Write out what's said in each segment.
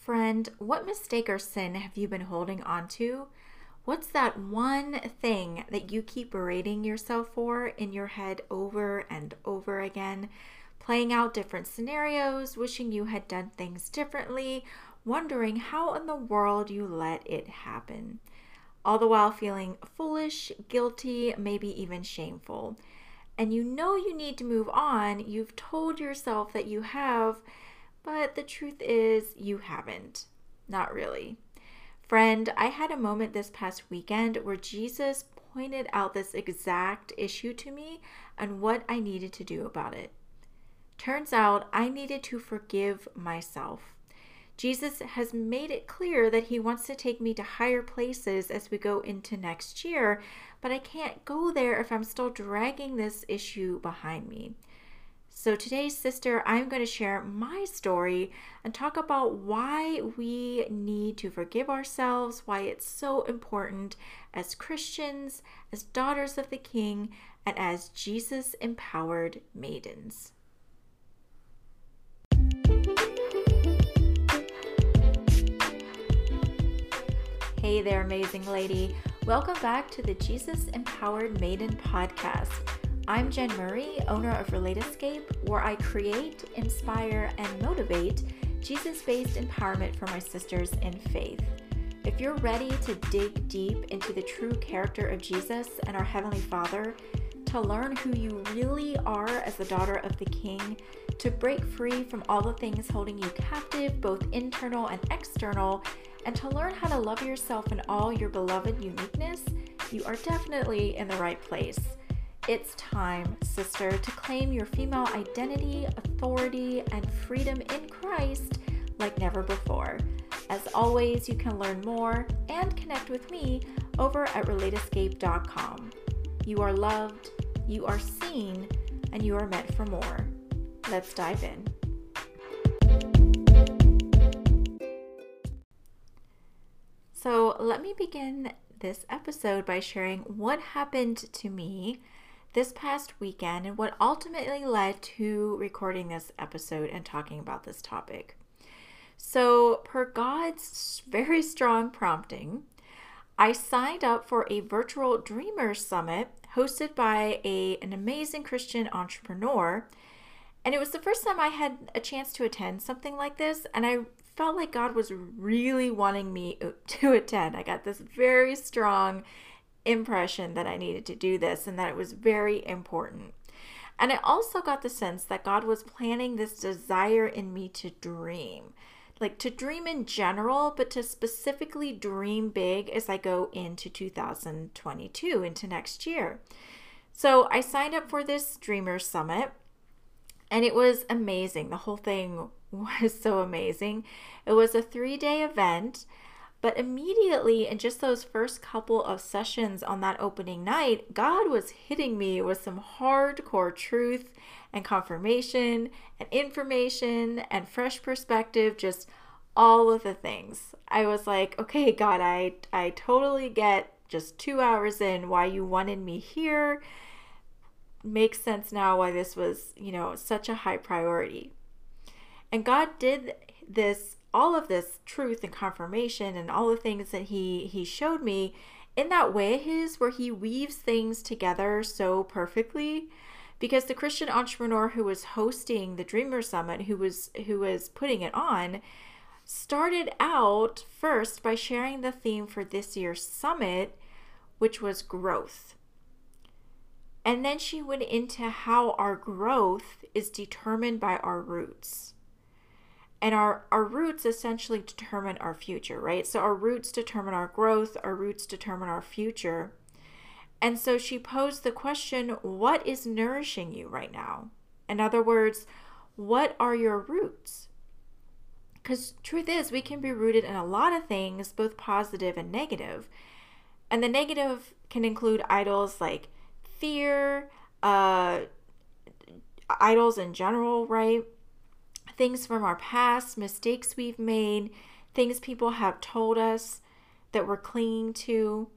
Friend, what mistake or sin have you been holding on to? What's that one thing that you keep berating yourself for in your head over and over again? Playing out different scenarios, wishing you had done things differently, wondering how in the world you let it happen. All the while feeling foolish, guilty, maybe even shameful. And you know you need to move on. You've told yourself that you have, but the truth is you haven't. Not really. Friend, I had a moment this past weekend where Jesus pointed out this exact issue to me and what I needed to do about it. Turns out I needed to forgive myself. Jesus has made it clear that he wants to take me to higher places as we go into next year, but I can't go there if I'm still dragging this issue behind me. So, today, sister, I'm going to share my story and talk about why we need to forgive ourselves, why it's so important as Christians, as daughters of the King, and as Jesus empowered maidens. Hey there, amazing lady. Welcome back to the Jesus Empowered Maiden podcast. I'm Jen Murray, owner of Relate Escape, where I create, inspire, and motivate Jesus based empowerment for my sisters in faith. If you're ready to dig deep into the true character of Jesus and our Heavenly Father, to learn who you really are as the daughter of the King, to break free from all the things holding you captive, both internal and external, and to learn how to love yourself in all your beloved uniqueness, you are definitely in the right place. It's time, sister, to claim your female identity, authority, and freedom in Christ like never before. As always, you can learn more and connect with me over at relateescape.com. You are loved, you are seen, and you are meant for more. Let's dive in. So, let me begin this episode by sharing what happened to me this past weekend and what ultimately led to recording this episode and talking about this topic. So, per God's very strong prompting, I signed up for a virtual Dreamer Summit hosted by a, an amazing Christian entrepreneur. And it was the first time I had a chance to attend something like this, and I felt like God was really wanting me to attend. I got this very strong impression that I needed to do this and that it was very important. And I also got the sense that God was planting this desire in me to dream. Like to dream in general, but to specifically dream big as I go into 2022, into next year. So I signed up for this Dreamer Summit and it was amazing. The whole thing was so amazing. It was a three day event but immediately, in just those first couple of sessions on that opening night, God was hitting me with some hardcore truth and confirmation and information and fresh perspective, just all of the things. I was like, okay, God, I, I totally get just two hours in why you wanted me here. Makes sense now why this was, you know, such a high priority. And God did this all of this truth and confirmation and all the things that he he showed me in that way of his where he weaves things together so perfectly because the Christian entrepreneur who was hosting the Dreamer Summit who was who was putting it on started out first by sharing the theme for this year's summit which was growth. And then she went into how our growth is determined by our roots and our our roots essentially determine our future right? So our roots determine our growth our roots determine our future. And so she posed the question what is nourishing you right now? In other words what are your roots? Because truth is we can be rooted in a lot of things both positive and negative. and the negative can include idols like fear uh idols in general right things from our past, mistakes we've made, things people have told us that we're clinging to.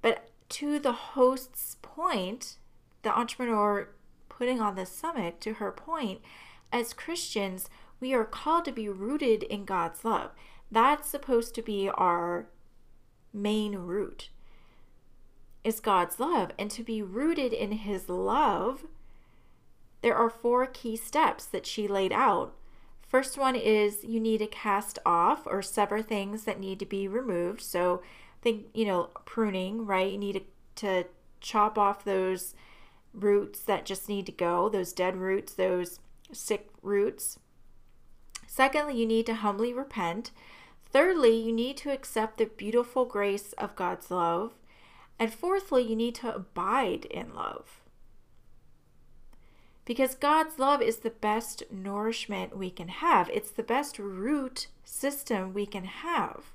But to the host's point, the entrepreneur putting on the summit, to her point, as Christians, we are called to be rooted in God's love. That's supposed to be our main root is God's love and to be rooted in his love there are four key steps that she laid out. First one is you need to cast off or sever things that need to be removed. So think, you know, pruning, right? You need to, chop off those roots that just need to go, those dead roots, those sick roots. Secondly, you need to humbly repent. Thirdly, you need to accept the beautiful grace of God's love. And fourthly, you need to abide in love. Because God's love is the best nourishment we can have, it's the best root system we can have.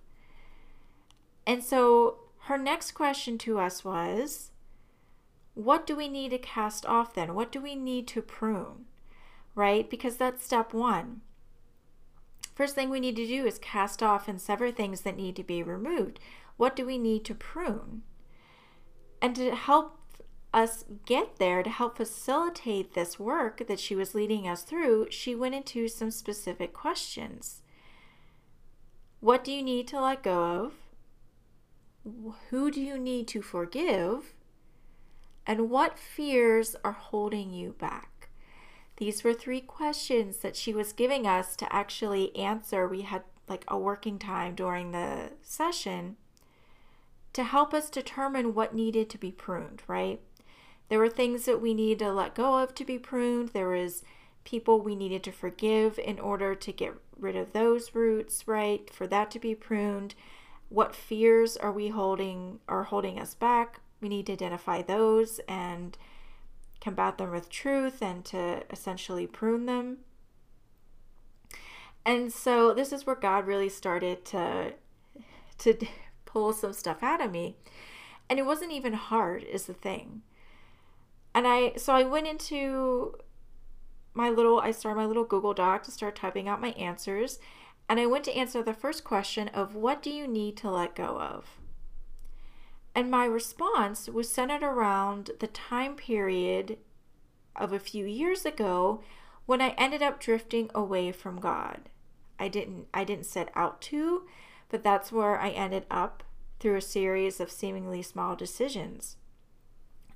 And so her next question to us was what do we need to cast off then? What do we need to prune? Right? Because that's step one. First thing we need to do is cast off and sever things that need to be removed. What do we need to prune? And to help us get there, to help facilitate this work that she was leading us through, she went into some specific questions. What do you need to let go of? Who do you need to forgive? And what fears are holding you back? These were three questions that she was giving us to actually answer. We had like a working time during the session to help us determine what needed to be pruned, right? There were things that we needed to let go of to be pruned. There was people we needed to forgive in order to get rid of those roots, right? For that to be pruned. What fears are we holding are holding us back? We need to identify those and combat them with truth and to essentially prune them. And so this is where God really started to to pull some stuff out of me. And it wasn't even hard is the thing. And I so I went into my little I started my little Google Doc to start typing out my answers and I went to answer the first question of what do you need to let go of? And my response was centered around the time period of a few years ago when I ended up drifting away from God. I didn't I didn't set out to, but that's where I ended up through a series of seemingly small decisions.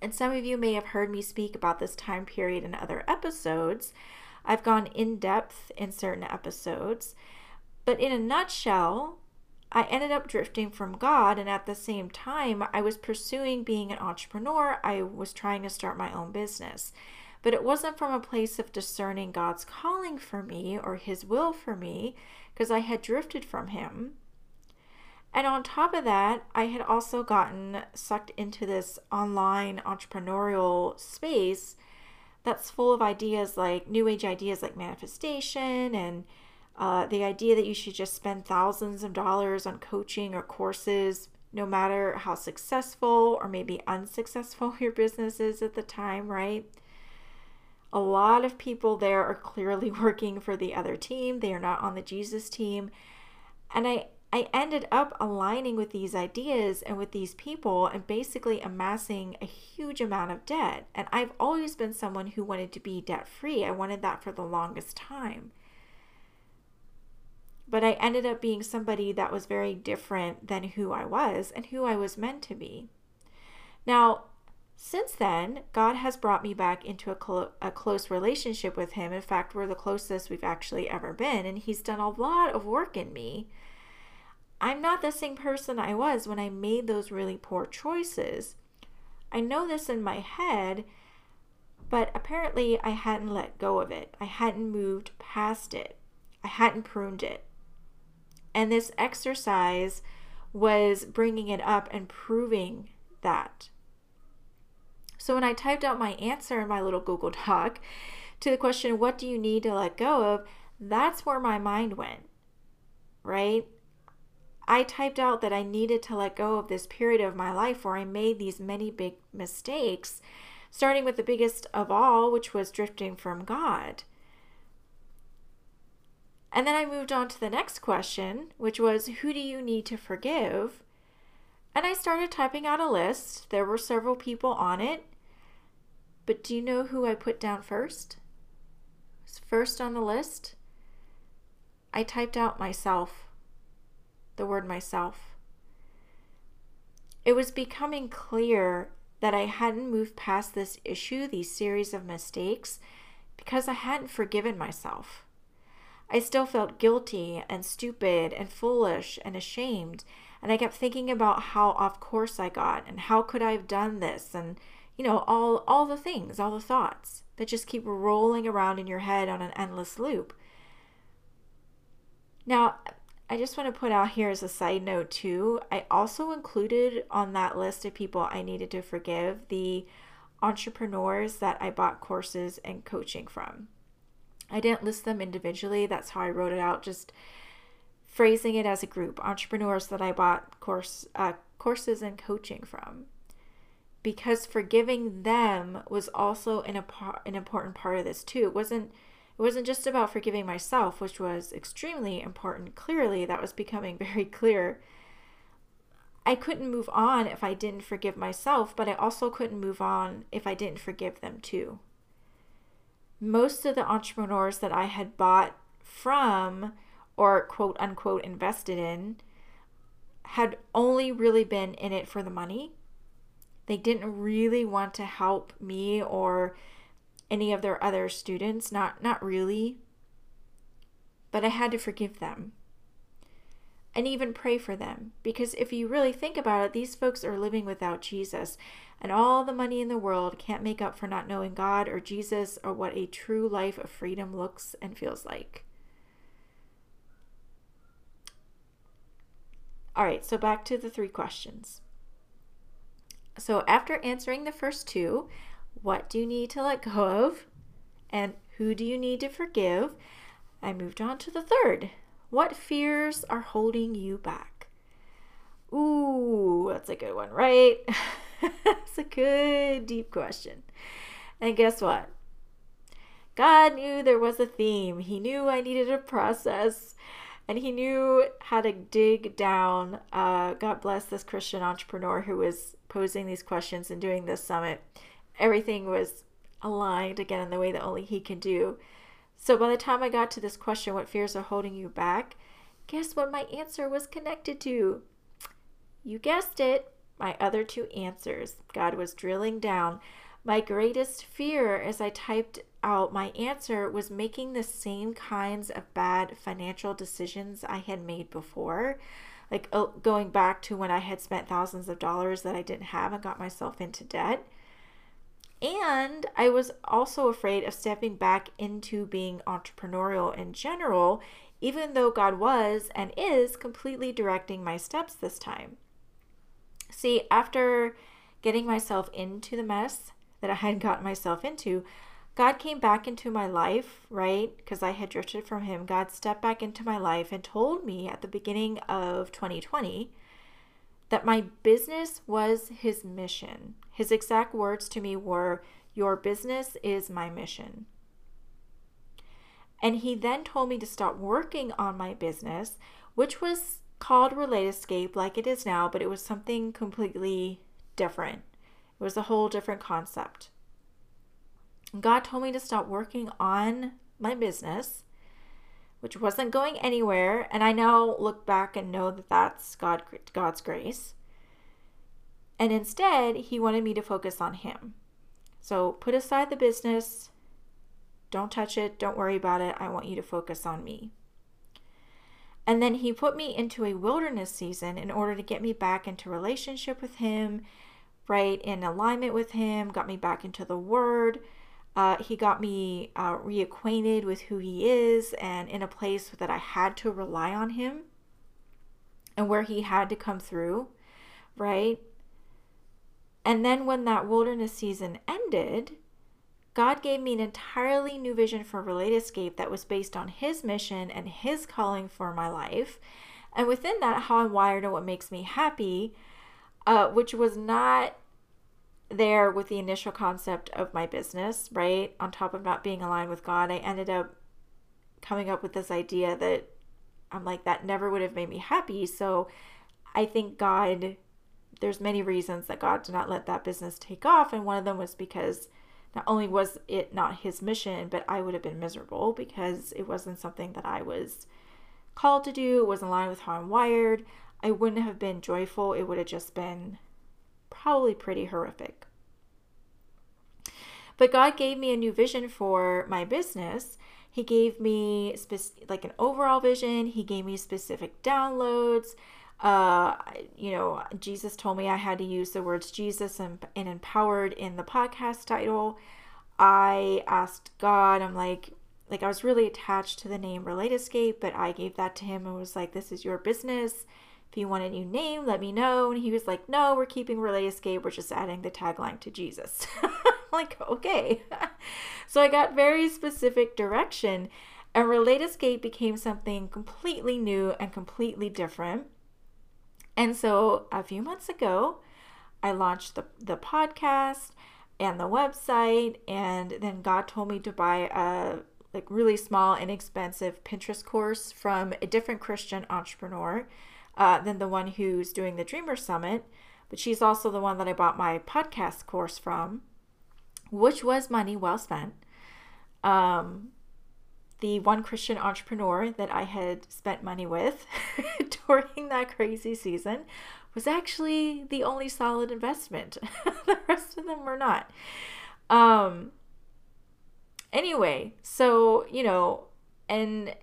And some of you may have heard me speak about this time period in other episodes. I've gone in depth in certain episodes, but in a nutshell, I ended up drifting from God, and at the same time, I was pursuing being an entrepreneur. I was trying to start my own business. But it wasn't from a place of discerning God's calling for me or His will for me, because I had drifted from Him. And on top of that, I had also gotten sucked into this online entrepreneurial space that's full of ideas like new age ideas like manifestation and uh, the idea that you should just spend thousands of dollars on coaching or courses, no matter how successful or maybe unsuccessful your business is at the time, right? A lot of people there are clearly working for the other team. They are not on the Jesus team. And I, I ended up aligning with these ideas and with these people and basically amassing a huge amount of debt. And I've always been someone who wanted to be debt free. I wanted that for the longest time. But I ended up being somebody that was very different than who I was and who I was meant to be. Now, since then, God has brought me back into a, clo- a close relationship with Him. In fact, we're the closest we've actually ever been, and He's done a lot of work in me. I'm not the same person I was when I made those really poor choices. I know this in my head, but apparently I hadn't let go of it. I hadn't moved past it. I hadn't pruned it. And this exercise was bringing it up and proving that. So when I typed out my answer in my little Google Doc to the question, What do you need to let go of? that's where my mind went, right? I typed out that I needed to let go of this period of my life where I made these many big mistakes, starting with the biggest of all, which was drifting from God. And then I moved on to the next question, which was Who do you need to forgive? And I started typing out a list. There were several people on it. But do you know who I put down first? First on the list? I typed out myself, the word myself. It was becoming clear that I hadn't moved past this issue, these series of mistakes, because I hadn't forgiven myself. I still felt guilty and stupid and foolish and ashamed. And I kept thinking about how off course I got and how could I have done this and you know all all the things, all the thoughts that just keep rolling around in your head on an endless loop. Now, I just want to put out here as a side note too, I also included on that list of people I needed to forgive the entrepreneurs that I bought courses and coaching from. I didn't list them individually. That's how I wrote it out, just phrasing it as a group. Entrepreneurs that I bought course uh, courses and coaching from, because forgiving them was also an, an important part of this too. It wasn't it wasn't just about forgiving myself, which was extremely important. Clearly, that was becoming very clear. I couldn't move on if I didn't forgive myself, but I also couldn't move on if I didn't forgive them too most of the entrepreneurs that I had bought from or quote unquote invested in had only really been in it for the money. They didn't really want to help me or any of their other students, not not really. But I had to forgive them and even pray for them. Because if you really think about it, these folks are living without Jesus, and all the money in the world can't make up for not knowing God or Jesus or what a true life of freedom looks and feels like. All right, so back to the three questions. So, after answering the first two, what do you need to let go of? And who do you need to forgive? I moved on to the third what fears are holding you back? Ooh, that's a good one, right? that's a good, deep question. And guess what? God knew there was a theme. He knew I needed a process and he knew how to dig down. Uh, God bless this Christian entrepreneur who was posing these questions and doing this summit. Everything was aligned again in the way that only he can do. So by the time I got to this question, what fears are holding you back? Guess what my answer was connected to? You guessed it, my other two answers. God was drilling down. My greatest fear as I typed out my answer was making the same kinds of bad financial decisions I had made before. Like uh, going back to when I had spent thousands of dollars that I didn't have and got myself into debt. And I was also afraid of stepping back into being entrepreneurial in general, even though God was and is completely directing my steps this time. See, after getting myself into the mess that I had gotten myself into, God came back into my life, right? Because I had drifted from Him. God stepped back into my life and told me at the beginning of 2020 that my business was His mission. His exact words to me were, Your business is my mission. And he then told me to stop working on my business, which was called Relate Escape, like it is now, but it was something completely different. It was a whole different concept. God told me to stop working on my business, which wasn't going anywhere. And I now look back and know that that's God, God's grace. And instead, he wanted me to focus on him. So put aside the business. Don't touch it. Don't worry about it. I want you to focus on me. And then he put me into a wilderness season in order to get me back into relationship with him, right? In alignment with him, got me back into the word. Uh, he got me uh, reacquainted with who he is and in a place that I had to rely on him and where he had to come through, right? And then when that wilderness season ended, God gave me an entirely new vision for Relate Escape that was based on His mission and His calling for my life. And within that, how I'm wired and what makes me happy, uh, which was not there with the initial concept of my business, right? On top of not being aligned with God, I ended up coming up with this idea that I'm like, that never would have made me happy. So I think God there's many reasons that God did not let that business take off, and one of them was because not only was it not his mission, but I would have been miserable because it wasn't something that I was called to do, it wasn't aligned with how I'm wired, I wouldn't have been joyful. It would have just been probably pretty horrific. But God gave me a new vision for my business. He gave me spec- like an overall vision. He gave me specific downloads. Uh, you know, Jesus told me I had to use the words Jesus and, and empowered in the podcast title. I asked God, I'm like, like I was really attached to the name Relate Escape, but I gave that to him and was like, this is your business. If you want a new name, let me know. And he was like, no, we're keeping Relate Escape. We're just adding the tagline to Jesus. like, okay. so I got very specific direction. And Relate Escape became something completely new and completely different. And so a few months ago, I launched the, the podcast and the website and then God told me to buy a like really small inexpensive Pinterest course from a different Christian entrepreneur uh, than the one who's doing the Dreamer Summit, but she's also the one that I bought my podcast course from, which was money well spent. Um, the one Christian entrepreneur that I had spent money with during that crazy season was actually the only solid investment. the rest of them were not. Um anyway, so, you know, and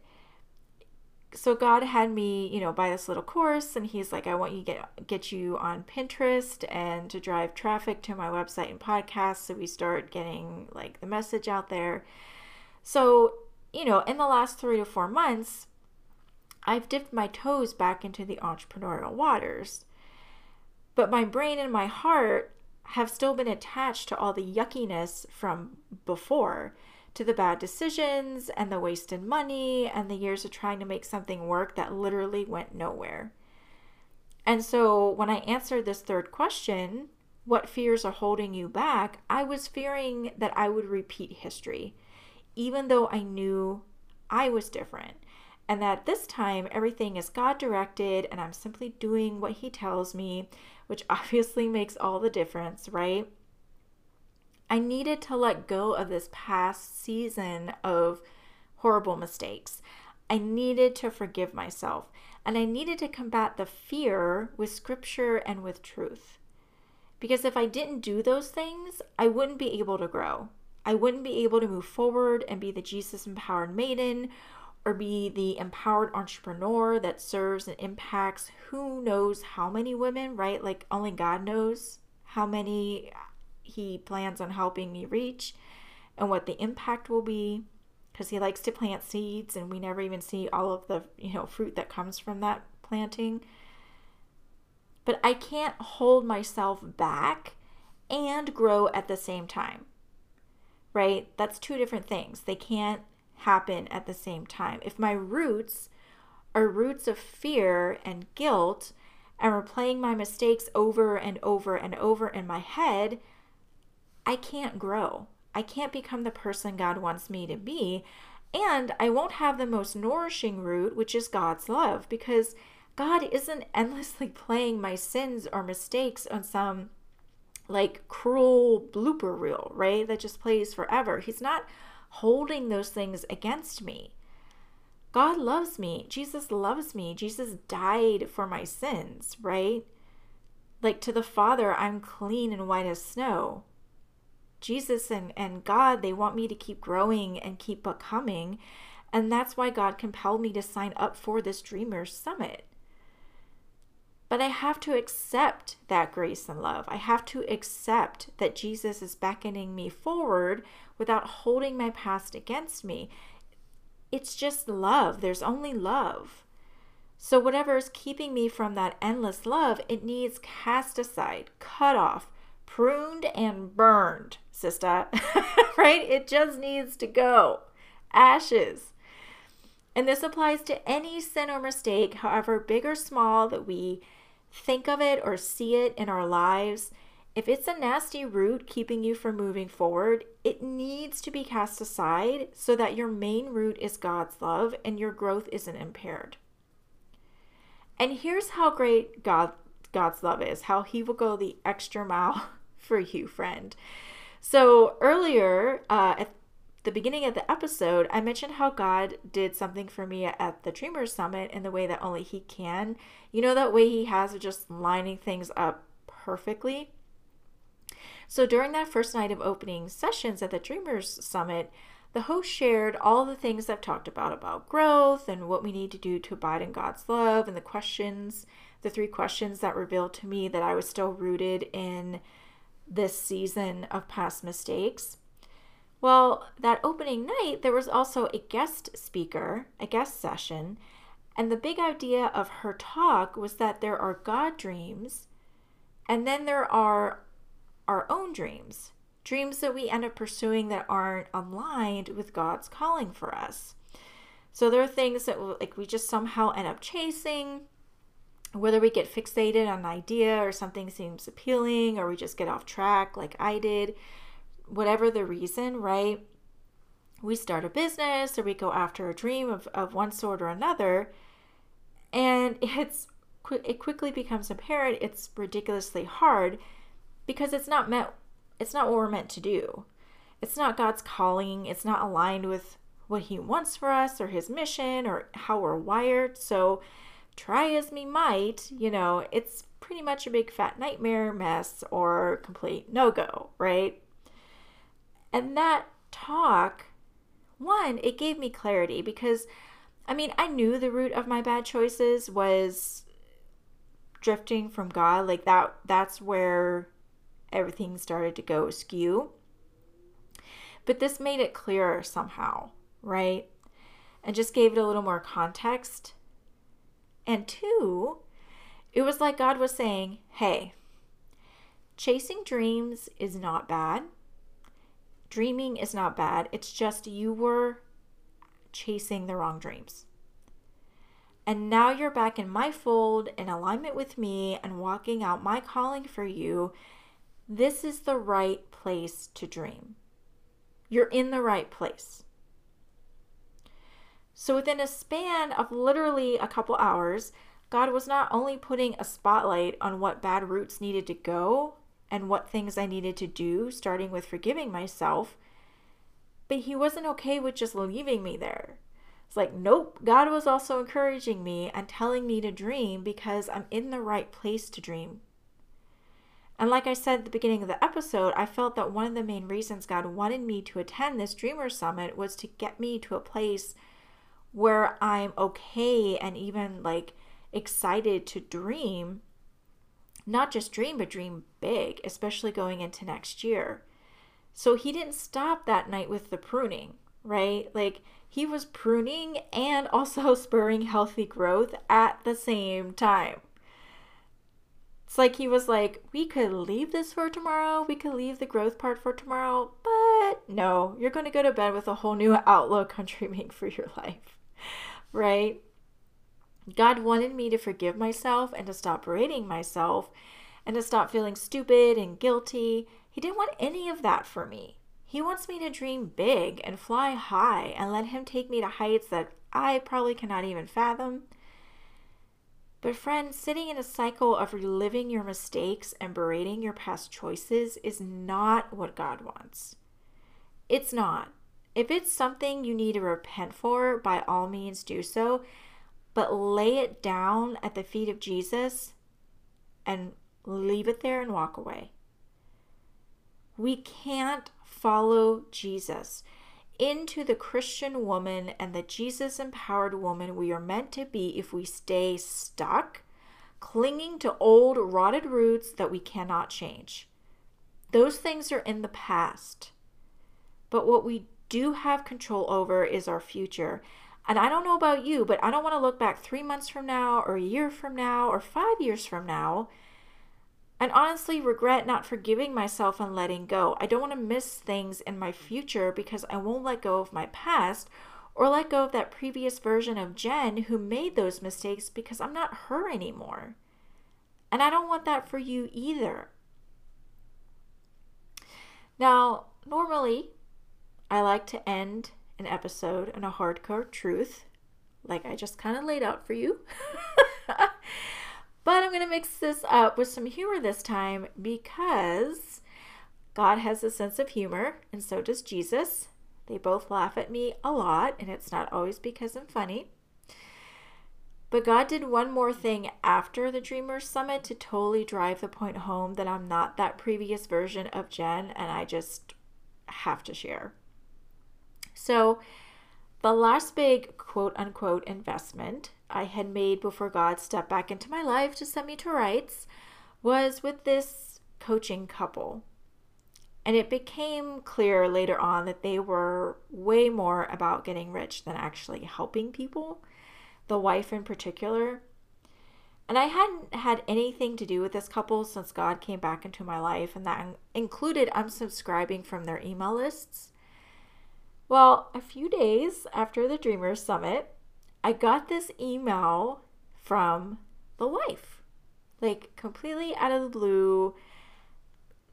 so God had me, you know, buy this little course and he's like, I want you to get get you on Pinterest and to drive traffic to my website and podcast so we start getting like the message out there. So, you know, in the last 3 to 4 months, I've dipped my toes back into the entrepreneurial waters. But my brain and my heart have still been attached to all the yuckiness from before, to the bad decisions and the wasted money and the years of trying to make something work that literally went nowhere. And so when I answered this third question, what fears are holding you back? I was fearing that I would repeat history, even though I knew I was different and that this time everything is God directed and I'm simply doing what He tells me, which obviously makes all the difference, right? I needed to let go of this past season of horrible mistakes. I needed to forgive myself and I needed to combat the fear with scripture and with truth. Because if I didn't do those things, I wouldn't be able to grow. I wouldn't be able to move forward and be the Jesus empowered maiden or be the empowered entrepreneur that serves and impacts who knows how many women, right? Like only God knows how many he plans on helping me reach and what the impact will be because he likes to plant seeds and we never even see all of the, you know, fruit that comes from that planting. But I can't hold myself back and grow at the same time. Right? That's two different things. They can't happen at the same time. If my roots are roots of fear and guilt and replaying my mistakes over and over and over in my head, I can't grow. I can't become the person God wants me to be. And I won't have the most nourishing root, which is God's love, because God isn't endlessly playing my sins or mistakes on some like cruel blooper reel, right? That just plays forever. He's not holding those things against me. God loves me. Jesus loves me. Jesus died for my sins, right? Like to the Father, I'm clean and white as snow. Jesus and, and God, they want me to keep growing and keep becoming. And that's why God compelled me to sign up for this Dreamers Summit. But I have to accept that grace and love. I have to accept that Jesus is beckoning me forward without holding my past against me. It's just love. There's only love. So, whatever is keeping me from that endless love, it needs cast aside, cut off, pruned, and burned, sister. right? It just needs to go. Ashes. And this applies to any sin or mistake, however big or small, that we think of it or see it in our lives. If it's a nasty root keeping you from moving forward, it needs to be cast aside so that your main root is God's love and your growth isn't impaired. And here's how great God God's love is, how he will go the extra mile for you, friend. So earlier, uh, at the beginning of the episode, I mentioned how God did something for me at the Dreamers Summit in the way that only He can. You know, that way He has of just lining things up perfectly. So during that first night of opening sessions at the Dreamers Summit, the host shared all the things I've talked about about growth and what we need to do to abide in God's love and the questions, the three questions that revealed to me that I was still rooted in this season of past mistakes. Well, that opening night, there was also a guest speaker, a guest session, and the big idea of her talk was that there are God dreams and then there are our own dreams, dreams that we end up pursuing that aren't aligned with God's calling for us. So there are things that like we just somehow end up chasing, whether we get fixated on an idea or something seems appealing or we just get off track like I did whatever the reason, right? We start a business or we go after a dream of, of one sort or another, and it's it quickly becomes apparent it's ridiculously hard because it's not meant it's not what we're meant to do. It's not God's calling, it's not aligned with what he wants for us or his mission or how we're wired. So try as me might, you know, it's pretty much a big fat nightmare mess or complete no-go, right? And that talk, one, it gave me clarity because I mean, I knew the root of my bad choices was drifting from God. Like that that's where everything started to go askew. But this made it clearer somehow, right? And just gave it a little more context. And two, it was like God was saying, hey, chasing dreams is not bad dreaming is not bad. It's just you were chasing the wrong dreams. And now you're back in my fold, in alignment with me, and walking out my calling for you. This is the right place to dream. You're in the right place. So, within a span of literally a couple hours, God was not only putting a spotlight on what bad roots needed to go, and what things I needed to do, starting with forgiving myself. But he wasn't okay with just leaving me there. It's like, nope, God was also encouraging me and telling me to dream because I'm in the right place to dream. And like I said at the beginning of the episode, I felt that one of the main reasons God wanted me to attend this Dreamer Summit was to get me to a place where I'm okay and even like excited to dream not just dream, but dream big, especially going into next year. So he didn't stop that night with the pruning, right? Like he was pruning and also spurring healthy growth at the same time. It's like he was like, we could leave this for tomorrow, we could leave the growth part for tomorrow, but no, you're going to go to bed with a whole new outlook on dreaming for your life, right? God wanted me to forgive myself and to stop berating myself and to stop feeling stupid and guilty. He didn't want any of that for me. He wants me to dream big and fly high and let Him take me to heights that I probably cannot even fathom. But, friend, sitting in a cycle of reliving your mistakes and berating your past choices is not what God wants. It's not. If it's something you need to repent for, by all means do so but lay it down at the feet of Jesus and leave it there and walk away. We can't follow Jesus into the Christian woman and the Jesus empowered woman we are meant to be if we stay stuck, clinging to old rotted roots that we cannot change. Those things are in the past. But what we do have control over is our future. And I don't know about you, but I don't want to look back three months from now, or a year from now, or five years from now, and honestly regret not forgiving myself and letting go. I don't want to miss things in my future because I won't let go of my past or let go of that previous version of Jen who made those mistakes because I'm not her anymore. And I don't want that for you either. Now, normally, I like to end an episode and a hardcore truth, like I just kind of laid out for you. but I'm going to mix this up with some humor this time because God has a sense of humor, and so does Jesus. They both laugh at me a lot, and it's not always because I'm funny. But God did one more thing after the Dreamers Summit to totally drive the point home that I'm not that previous version of Jen, and I just have to share. So, the last big quote unquote investment I had made before God stepped back into my life to set me to rights was with this coaching couple. And it became clear later on that they were way more about getting rich than actually helping people, the wife in particular. And I hadn't had anything to do with this couple since God came back into my life, and that included unsubscribing from their email lists. Well, a few days after the Dreamers Summit, I got this email from the wife, like completely out of the blue.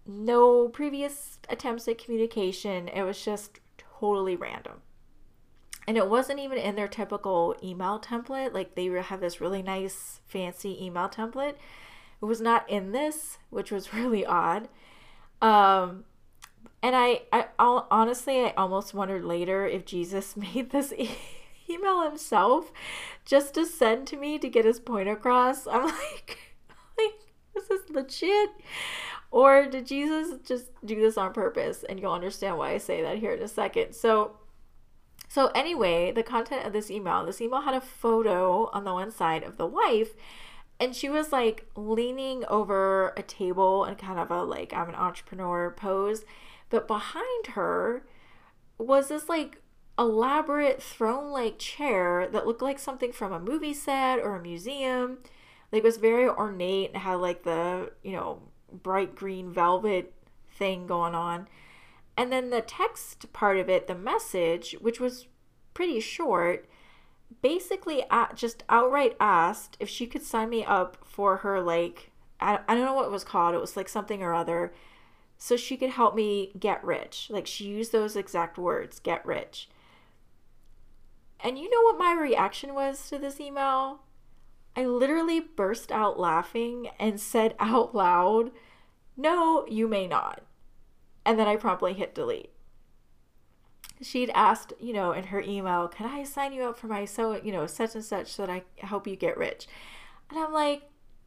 No previous attempts at communication. It was just totally random. And it wasn't even in their typical email template. Like they have this really nice, fancy email template. It was not in this, which was really odd. Um, and I, I I'll, honestly, I almost wondered later if Jesus made this e- email himself just to send to me to get his point across. I'm like, like this is legit. Or did Jesus just do this on purpose? And you'll understand why I say that here in a second. So, so anyway, the content of this email, this email had a photo on the one side of the wife and she was like leaning over a table and kind of a like I'm an entrepreneur pose but behind her was this like elaborate throne like chair that looked like something from a movie set or a museum. Like it was very ornate and had like the, you know, bright green velvet thing going on. And then the text part of it, the message, which was pretty short, basically just outright asked if she could sign me up for her like I, I don't know what it was called. It was like something or other so she could help me get rich. Like she used those exact words, get rich. And you know what my reaction was to this email? I literally burst out laughing and said out loud, No, you may not. And then I promptly hit delete. She'd asked, you know, in her email, Can I sign you up for my so, you know, such and such so that I help you get rich? And I'm like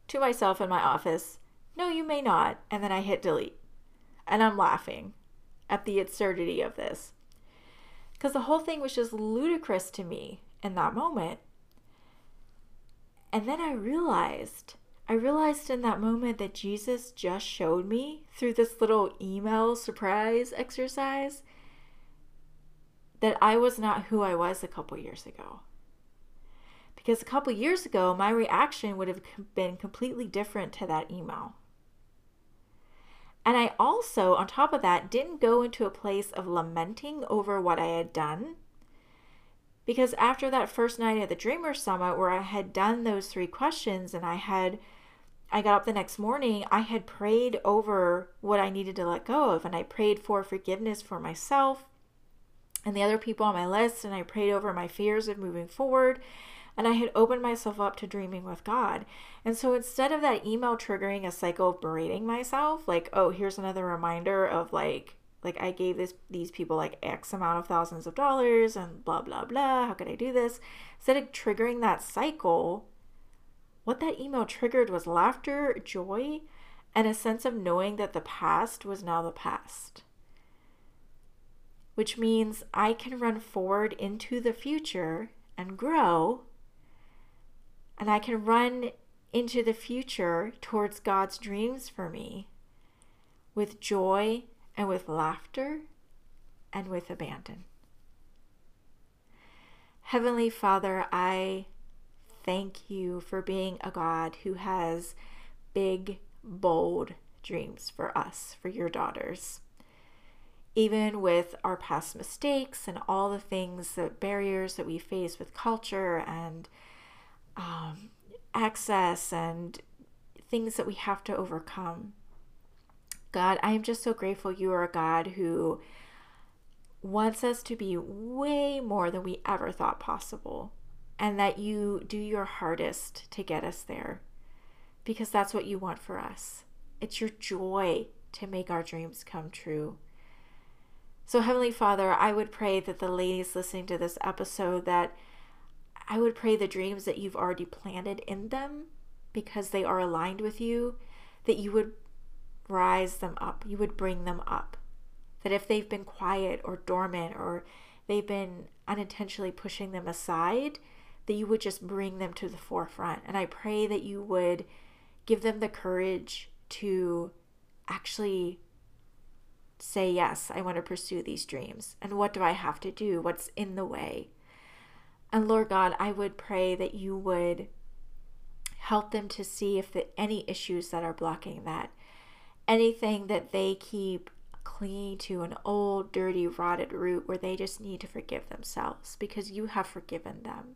to myself in my office, No, you may not. And then I hit delete. And I'm laughing at the absurdity of this. Because the whole thing was just ludicrous to me in that moment. And then I realized, I realized in that moment that Jesus just showed me through this little email surprise exercise that I was not who I was a couple years ago. Because a couple years ago, my reaction would have been completely different to that email. And I also, on top of that, didn't go into a place of lamenting over what I had done. Because after that first night at the Dreamer Summit, where I had done those three questions and I had, I got up the next morning, I had prayed over what I needed to let go of. And I prayed for forgiveness for myself and the other people on my list. And I prayed over my fears of moving forward and I had opened myself up to dreaming with God. And so instead of that email triggering a cycle of berating myself, like, oh, here's another reminder of like, like I gave this these people like X amount of thousands of dollars and blah blah blah. How could I do this? Instead of triggering that cycle, what that email triggered was laughter, joy, and a sense of knowing that the past was now the past. Which means I can run forward into the future and grow and I can run into the future towards God's dreams for me with joy and with laughter and with abandon. Heavenly Father, I thank you for being a God who has big, bold dreams for us, for your daughters. Even with our past mistakes and all the things, the barriers that we face with culture and um, access and things that we have to overcome. God, I am just so grateful you are a God who wants us to be way more than we ever thought possible, and that you do your hardest to get us there because that's what you want for us. It's your joy to make our dreams come true. So, Heavenly Father, I would pray that the ladies listening to this episode that I would pray the dreams that you've already planted in them because they are aligned with you, that you would rise them up, you would bring them up. That if they've been quiet or dormant or they've been unintentionally pushing them aside, that you would just bring them to the forefront. And I pray that you would give them the courage to actually say, Yes, I want to pursue these dreams. And what do I have to do? What's in the way? And Lord God, I would pray that you would help them to see if the, any issues that are blocking that, anything that they keep clinging to an old, dirty, rotted root where they just need to forgive themselves because you have forgiven them.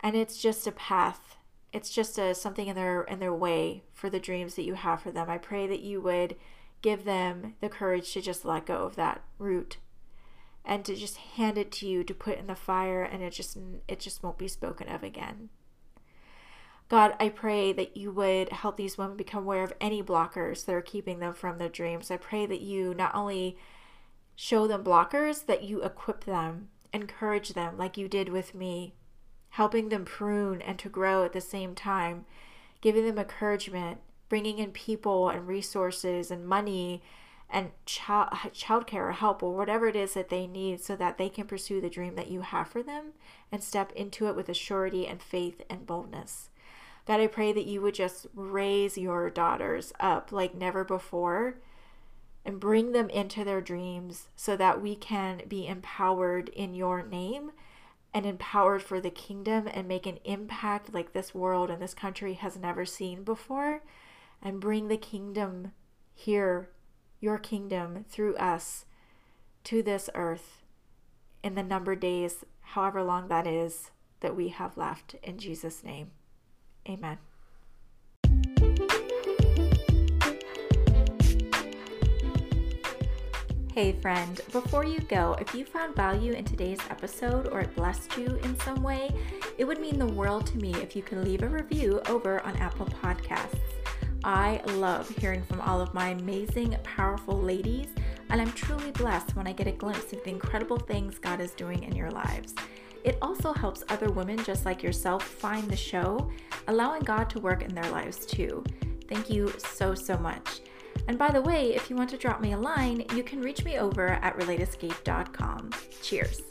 And it's just a path. It's just a something in their in their way for the dreams that you have for them. I pray that you would give them the courage to just let go of that root and to just hand it to you to put in the fire and it just it just won't be spoken of again. God, I pray that you would help these women become aware of any blockers that are keeping them from their dreams. I pray that you not only show them blockers, that you equip them, encourage them like you did with me, helping them prune and to grow at the same time, giving them encouragement, bringing in people and resources and money and child childcare or help or whatever it is that they need so that they can pursue the dream that you have for them and step into it with a surety and faith and boldness. God, I pray that you would just raise your daughters up like never before and bring them into their dreams so that we can be empowered in your name and empowered for the kingdom and make an impact like this world and this country has never seen before and bring the kingdom here, your kingdom through us to this earth in the numbered days, however long that is, that we have left in Jesus' name. Amen. Hey, friend, before you go, if you found value in today's episode or it blessed you in some way, it would mean the world to me if you could leave a review over on Apple Podcasts. I love hearing from all of my amazing, powerful ladies, and I'm truly blessed when I get a glimpse of the incredible things God is doing in your lives. It also helps other women just like yourself find the show, allowing God to work in their lives too. Thank you so, so much. And by the way, if you want to drop me a line, you can reach me over at relateescape.com. Cheers.